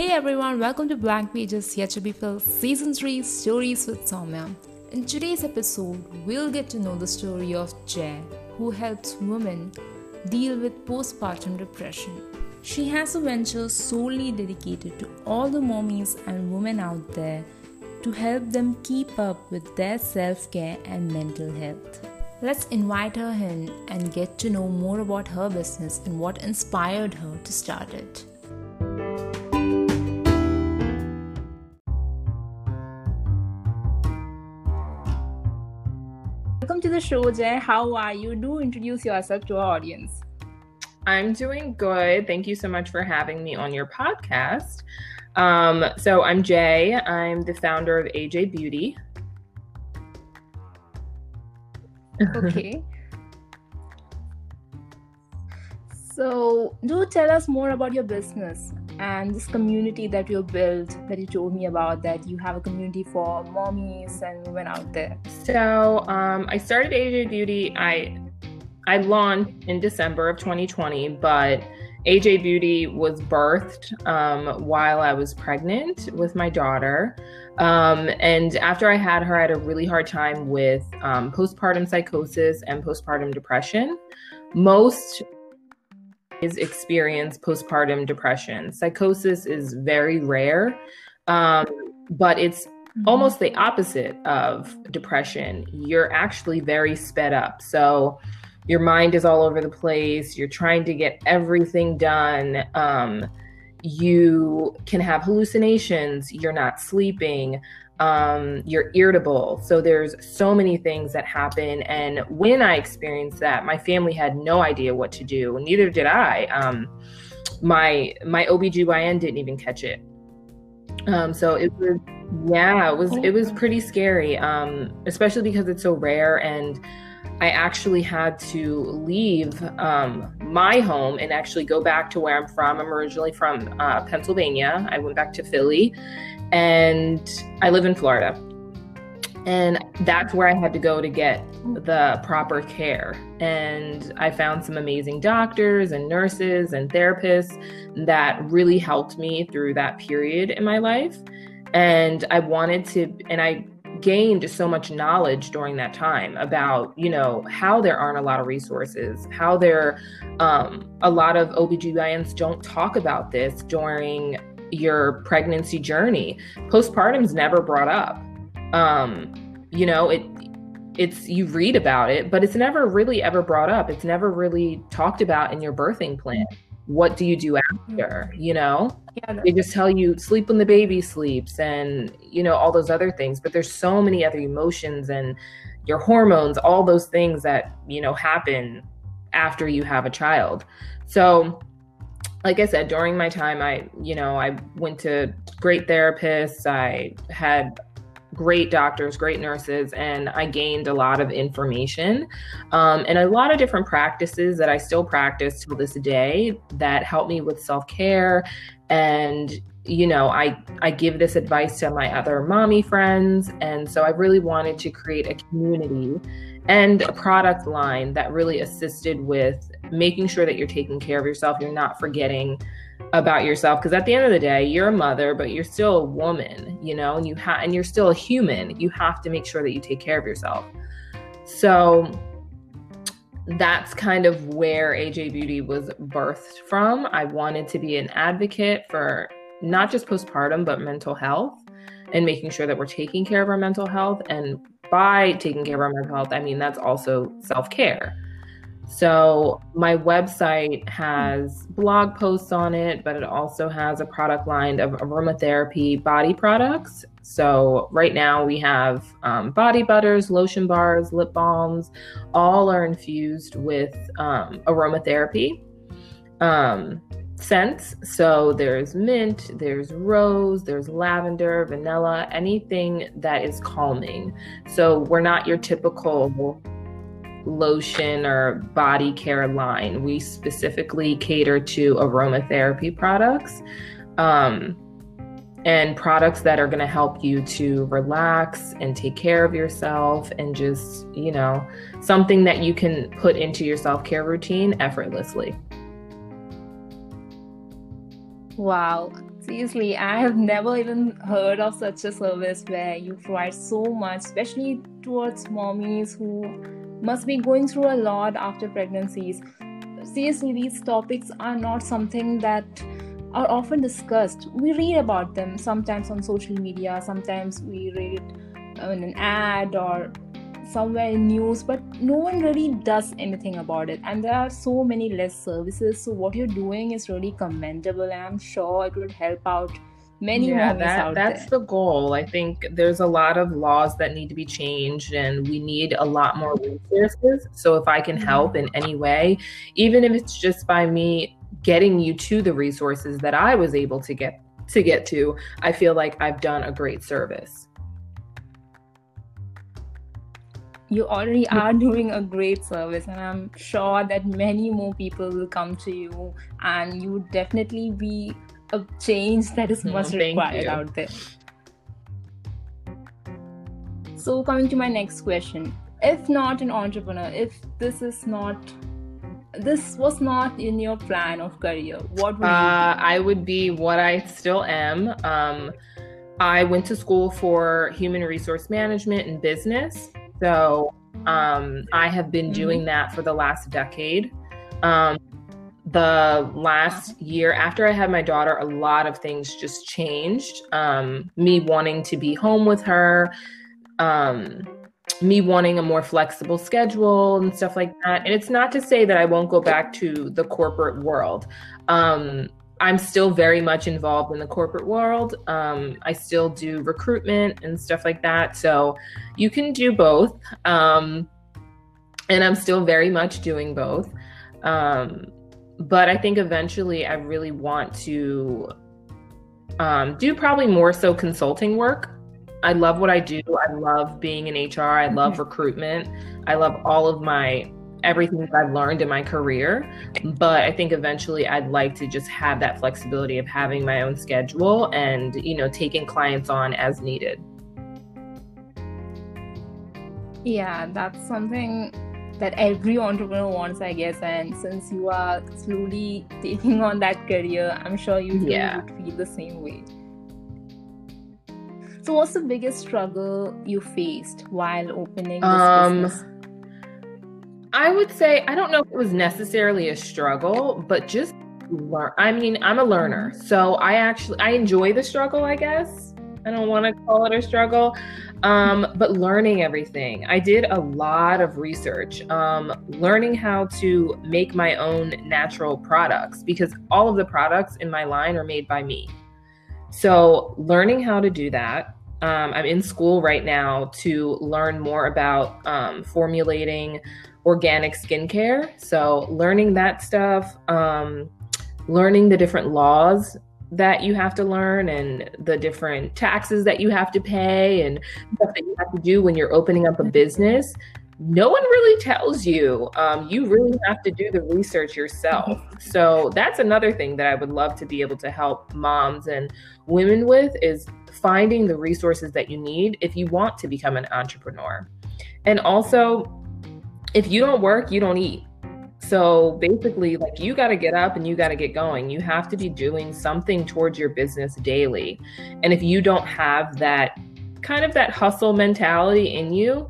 Hey everyone, welcome to Blank Pages Yet to Be Filled Season 3 Stories with Soumya. In today's episode, we'll get to know the story of Jay, who helps women deal with postpartum depression. She has a venture solely dedicated to all the mommies and women out there to help them keep up with their self care and mental health. Let's invite her in and get to know more about her business and what inspired her to start it. The show, Jay. How are you? Do introduce yourself to our audience. I'm doing good. Thank you so much for having me on your podcast. Um, so I'm Jay. I'm the founder of AJ Beauty. Okay. so, do tell us more about your business and this community that you built that you told me about that you have a community for mommies and women out there. So, um, I started AJ Beauty. I I launched in December of 2020, but AJ Beauty was birthed um, while I was pregnant with my daughter. Um, and after I had her, I had a really hard time with um, postpartum psychosis and postpartum depression. Most is experience postpartum depression. Psychosis is very rare, um, but it's mm-hmm. almost the opposite of depression. You're actually very sped up. So your mind is all over the place. You're trying to get everything done. Um, you can have hallucinations. You're not sleeping. Um, you're irritable. So there's so many things that happen. And when I experienced that, my family had no idea what to do. Neither did I. Um, my my OBGYN didn't even catch it. Um, so it was yeah, it was it was pretty scary. Um, especially because it's so rare and I actually had to leave um, my home and actually go back to where I'm from. I'm originally from uh, Pennsylvania. I went back to Philly and I live in Florida. And that's where I had to go to get the proper care. And I found some amazing doctors and nurses and therapists that really helped me through that period in my life. And I wanted to, and I gained so much knowledge during that time about you know how there aren't a lot of resources how there um, a lot of obgyns don't talk about this during your pregnancy journey. Postpartum's never brought up. Um, you know it it's you read about it but it's never really ever brought up. It's never really talked about in your birthing plan what do you do after mm-hmm. you know? Yeah, they just tell you sleep when the baby sleeps and you know all those other things. But there's so many other emotions and your hormones all those things that you know happen after you have a child. So like i said during my time i you know i went to great therapists. I had great doctors, great nurses, and I gained a lot of information um, and a lot of different practices that I still practice till this day that help me with self care. And you know, I I give this advice to my other mommy friends, and so I really wanted to create a community and a product line that really assisted with making sure that you're taking care of yourself. You're not forgetting about yourself because at the end of the day you're a mother but you're still a woman you know and you have and you're still a human you have to make sure that you take care of yourself so that's kind of where AJ Beauty was birthed from. I wanted to be an advocate for not just postpartum, but mental health and making sure that we're taking care of our mental health. And by taking care of my mental health, I mean that's also self care. So my website has blog posts on it, but it also has a product line of aromatherapy body products. So right now we have um, body butters, lotion bars, lip balms, all are infused with um, aromatherapy um, scents. So there's mint, there's rose, there's lavender, vanilla, anything that is calming. So we're not your typical lotion or body care line. We specifically cater to aromatherapy products um, and products that are going to help you to relax and take care of yourself and just, you know, something that you can put into your self care routine effortlessly. Wow. Seriously, I have never even heard of such a service where you provide so much, especially towards mommies who must be going through a lot after pregnancies. Seriously, these topics are not something that are often discussed. We read about them sometimes on social media, sometimes we read it in an ad or somewhere in news, but no one really does anything about it. And there are so many less services. So what you're doing is really commendable, and I'm sure it will help out many yeah, that, that's there. the goal i think there's a lot of laws that need to be changed and we need a lot more resources so if i can help in any way even if it's just by me getting you to the resources that i was able to get to get to i feel like i've done a great service you already are doing a great service and i'm sure that many more people will come to you and you would definitely be a change that is much required you. out there. So coming to my next question. If not an entrepreneur if this is not this was not in your plan of career what would uh, i would be what i still am. Um, i went to school for human resource management and business so um, I have been mm-hmm. doing that for the last decade. Um, the last year after I had my daughter, a lot of things just changed. Um, me wanting to be home with her, um, me wanting a more flexible schedule and stuff like that. And it's not to say that I won't go back to the corporate world. Um, I'm still very much involved in the corporate world. Um, I still do recruitment and stuff like that. So you can do both. Um, and I'm still very much doing both. Um, but I think eventually I really want to um, do probably more so consulting work. I love what I do. I love being in HR. I love mm-hmm. recruitment. I love all of my everything that I've learned in my career. But I think eventually I'd like to just have that flexibility of having my own schedule and, you know, taking clients on as needed. Yeah, that's something that every entrepreneur wants, I guess. And since you are slowly taking on that career, I'm sure you yeah. would feel the same way. So, what's the biggest struggle you faced while opening this um, business? I would say I don't know if it was necessarily a struggle, but just learn. I mean, I'm a learner, so I actually I enjoy the struggle. I guess I don't want to call it a struggle, um, but learning everything. I did a lot of research, um, learning how to make my own natural products because all of the products in my line are made by me. So learning how to do that. Um, I'm in school right now to learn more about um, formulating organic skincare. So learning that stuff, um, learning the different laws that you have to learn and the different taxes that you have to pay and stuff that you have to do when you're opening up a business. No one really tells you. Um, you really have to do the research yourself. So that's another thing that I would love to be able to help moms and women with is finding the resources that you need if you want to become an entrepreneur. And also if you don't work, you don't eat. So basically, like you got to get up and you got to get going. You have to be doing something towards your business daily. And if you don't have that kind of that hustle mentality in you,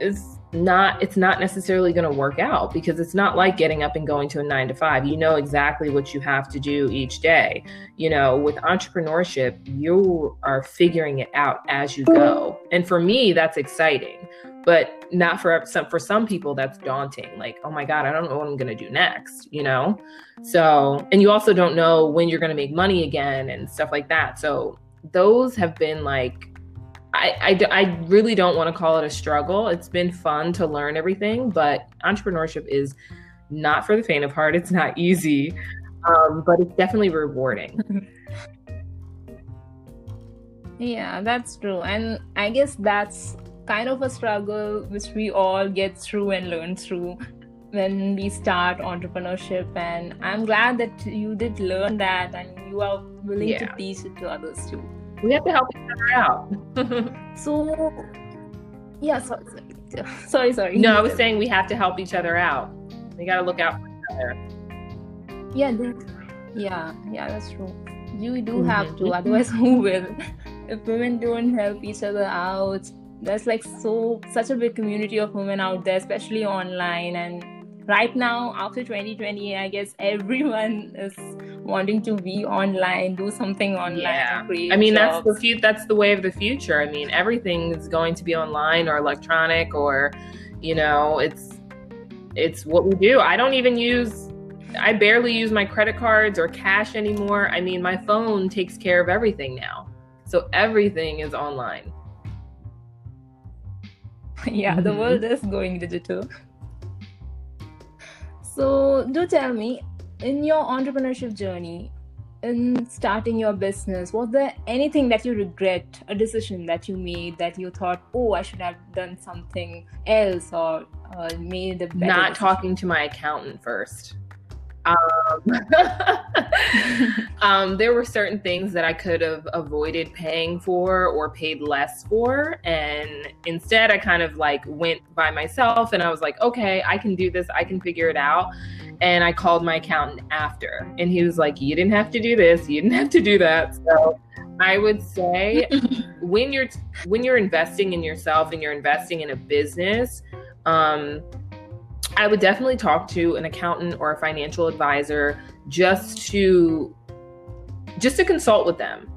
is not it's not necessarily going to work out because it's not like getting up and going to a 9 to 5 you know exactly what you have to do each day. You know with entrepreneurship you are figuring it out as you go. And for me that's exciting but not for some for some people that's daunting. Like oh my god i don't know what i'm going to do next you know? So and you also don't know when you're going to make money again and stuff like that. So those have been like I, I, I really don't want to call it a struggle. It's been fun to learn everything, but entrepreneurship is not for the faint of heart. It's not easy, um, but it's definitely rewarding. yeah, that's true. And I guess that's kind of a struggle which we all get through and learn through when we start entrepreneurship and i'm glad that you did learn that and you are willing yeah. to teach it to others too we have to help each other out. so, yeah, sorry, sorry, sorry. No, I was saying we have to help each other out. We got to look out for each other. Yeah, yeah, yeah, that's true. You do mm-hmm. have to, otherwise, who will? if women don't help each other out, there's like so such a big community of women out there, especially online. And right now, after 2020, I guess everyone is wanting to be online, do something online. Yeah. I mean, jobs. that's the that's the way of the future. I mean, everything is going to be online or electronic, or you know, it's it's what we do. I don't even use I barely use my credit cards or cash anymore. I mean, my phone takes care of everything now. So everything is online. Yeah, mm-hmm. the world is going digital. So, do tell me, in your entrepreneurship journey, in starting your business, was there anything that you regret, a decision that you made that you thought, oh, I should have done something else or uh, made a better Not decision? talking to my accountant first. Um, um, there were certain things that I could have avoided paying for or paid less for. And instead, I kind of like went by myself and I was like, okay, I can do this, I can figure it out. And I called my accountant after, and he was like, you didn't have to do this, you didn't have to do that. So I would say when you're when you're investing in yourself and you're investing in a business, um, I would definitely talk to an accountant or a financial advisor just to just to consult with them.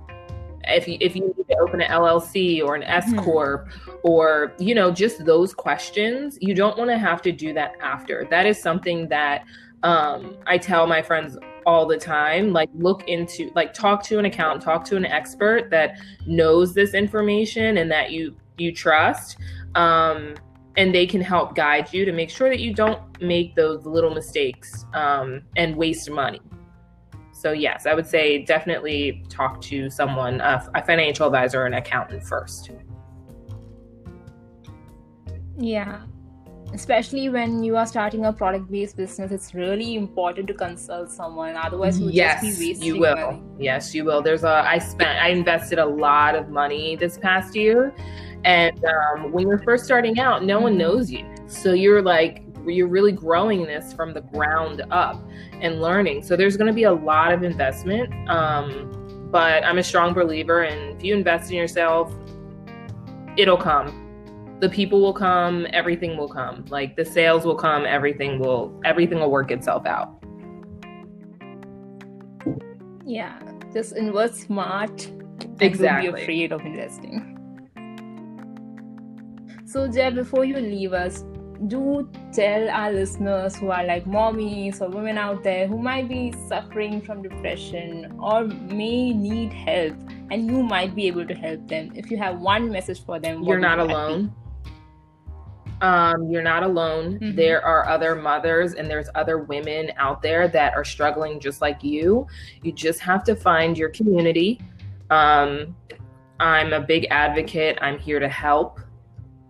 If you, if you need to open an LLC or an S mm-hmm. corp mm-hmm. or you know just those questions, you don't want to have to do that after. That is something that um, I tell my friends all the time like look into like talk to an accountant talk to an expert that knows this information and that you you trust um, and they can help guide you to make sure that you don't make those little mistakes um, and waste money. So, yes, I would say definitely talk to someone, a, a financial advisor, or an accountant first. Yeah, especially when you are starting a product-based business, it's really important to consult someone. Otherwise, you'll yes, just be wasting you will. Money. Yes, you will. There's a. I spent. I invested a lot of money this past year and um, when you're first starting out, no one knows you. So you're like, you're really growing this from the ground up and learning. So there's going to be a lot of investment. Um, but I'm a strong believer and if you invest in yourself, it'll come. The people will come, everything will come. Like the sales will come, everything will everything will work itself out. Yeah, just invest smart. Exactly. Don't be afraid of investing. So, Jay, before you leave us, do tell our listeners who are like mommies or women out there who might be suffering from depression or may need help, and you might be able to help them. If you have one message for them, you're not alone. Um, you're not alone. Mm-hmm. There are other mothers and there's other women out there that are struggling just like you. You just have to find your community. Um, I'm a big advocate. I'm here to help.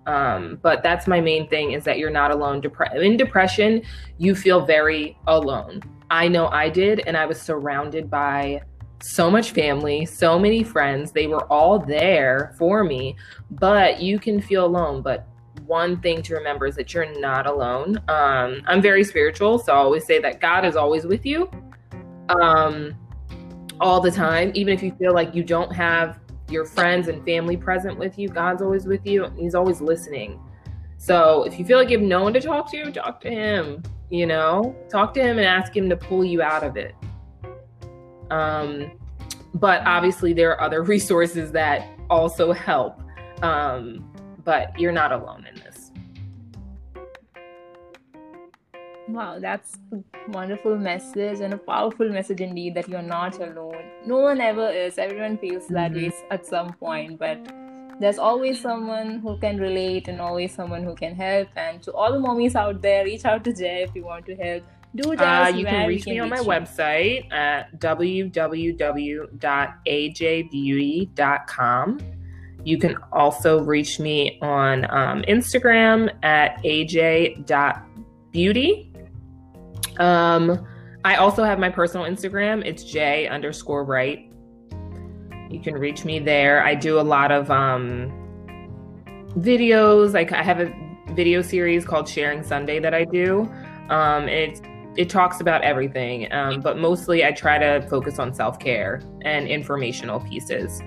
Um, but that's my main thing is that you're not alone. Depre- in depression, you feel very alone. I know I did, and I was surrounded by so much family, so many friends. They were all there for me, but you can feel alone. But one thing to remember is that you're not alone. Um, I'm very spiritual, so I always say that God is always with you um, all the time, even if you feel like you don't have your friends and family present with you. God's always with you. He's always listening. So if you feel like you have no one to talk to, talk to him. You know, talk to him and ask him to pull you out of it. Um, but obviously, there are other resources that also help. Um, but you're not alone in this. Wow, that's a wonderful message and a powerful message indeed that you're not alone. No one ever is. Everyone feels that mm-hmm. way at some point, but there's always someone who can relate and always someone who can help. And to all the mommies out there, reach out to Jay if you want to help. Do uh, you can reach can me on my you. website at www.ajbeauty.com. You can also reach me on um, Instagram at aj.beauty. Um, I also have my personal Instagram. It's J underscore right. You can reach me there. I do a lot of um, videos. Like I have a video series called Sharing Sunday that I do. Um, it's it talks about everything, um, but mostly I try to focus on self care and informational pieces.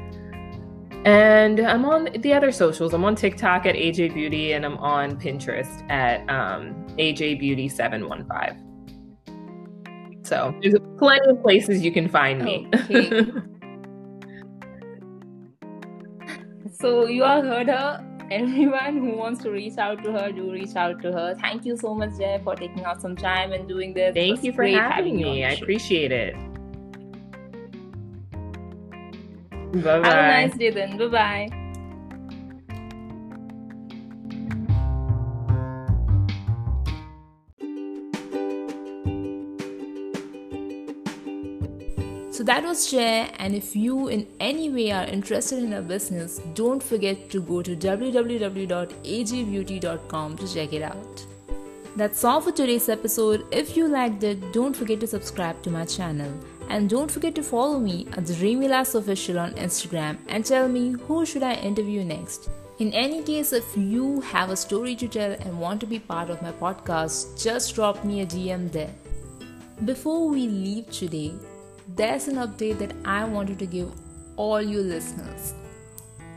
And I'm on the other socials. I'm on TikTok at AJ Beauty, and I'm on Pinterest at um, AJ Beauty seven one five. So there's plenty of places you can find me. Okay. so you all heard her everyone who wants to reach out to her, do reach out to her. Thank you so much, Jay, for taking out some time and doing this. Thank you for having, having me. I appreciate it. Bye bye. Have a nice day then. Bye bye. That was Jay, and if you in any way are interested in a business, don't forget to go to www.ajbeauty.com to check it out. That's all for today's episode. If you liked it, don't forget to subscribe to my channel. And don't forget to follow me at Dreamylass Official on Instagram and tell me who should I interview next. In any case, if you have a story to tell and want to be part of my podcast, just drop me a DM there. Before we leave today, there's an update that I wanted to give all you listeners.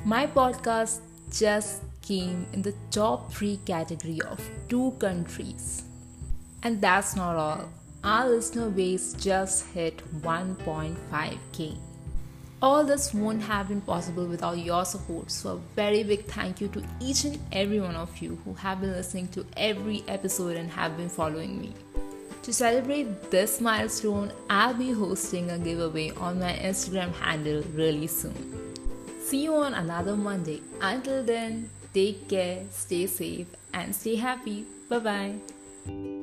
My podcast just came in the top 3 category of two countries. And that's not all. Our listener base just hit 1.5k. All this won't have been possible without your support, so a very big thank you to each and every one of you who have been listening to every episode and have been following me. To celebrate this milestone, I'll be hosting a giveaway on my Instagram handle really soon. See you on another Monday. Until then, take care, stay safe, and stay happy. Bye bye.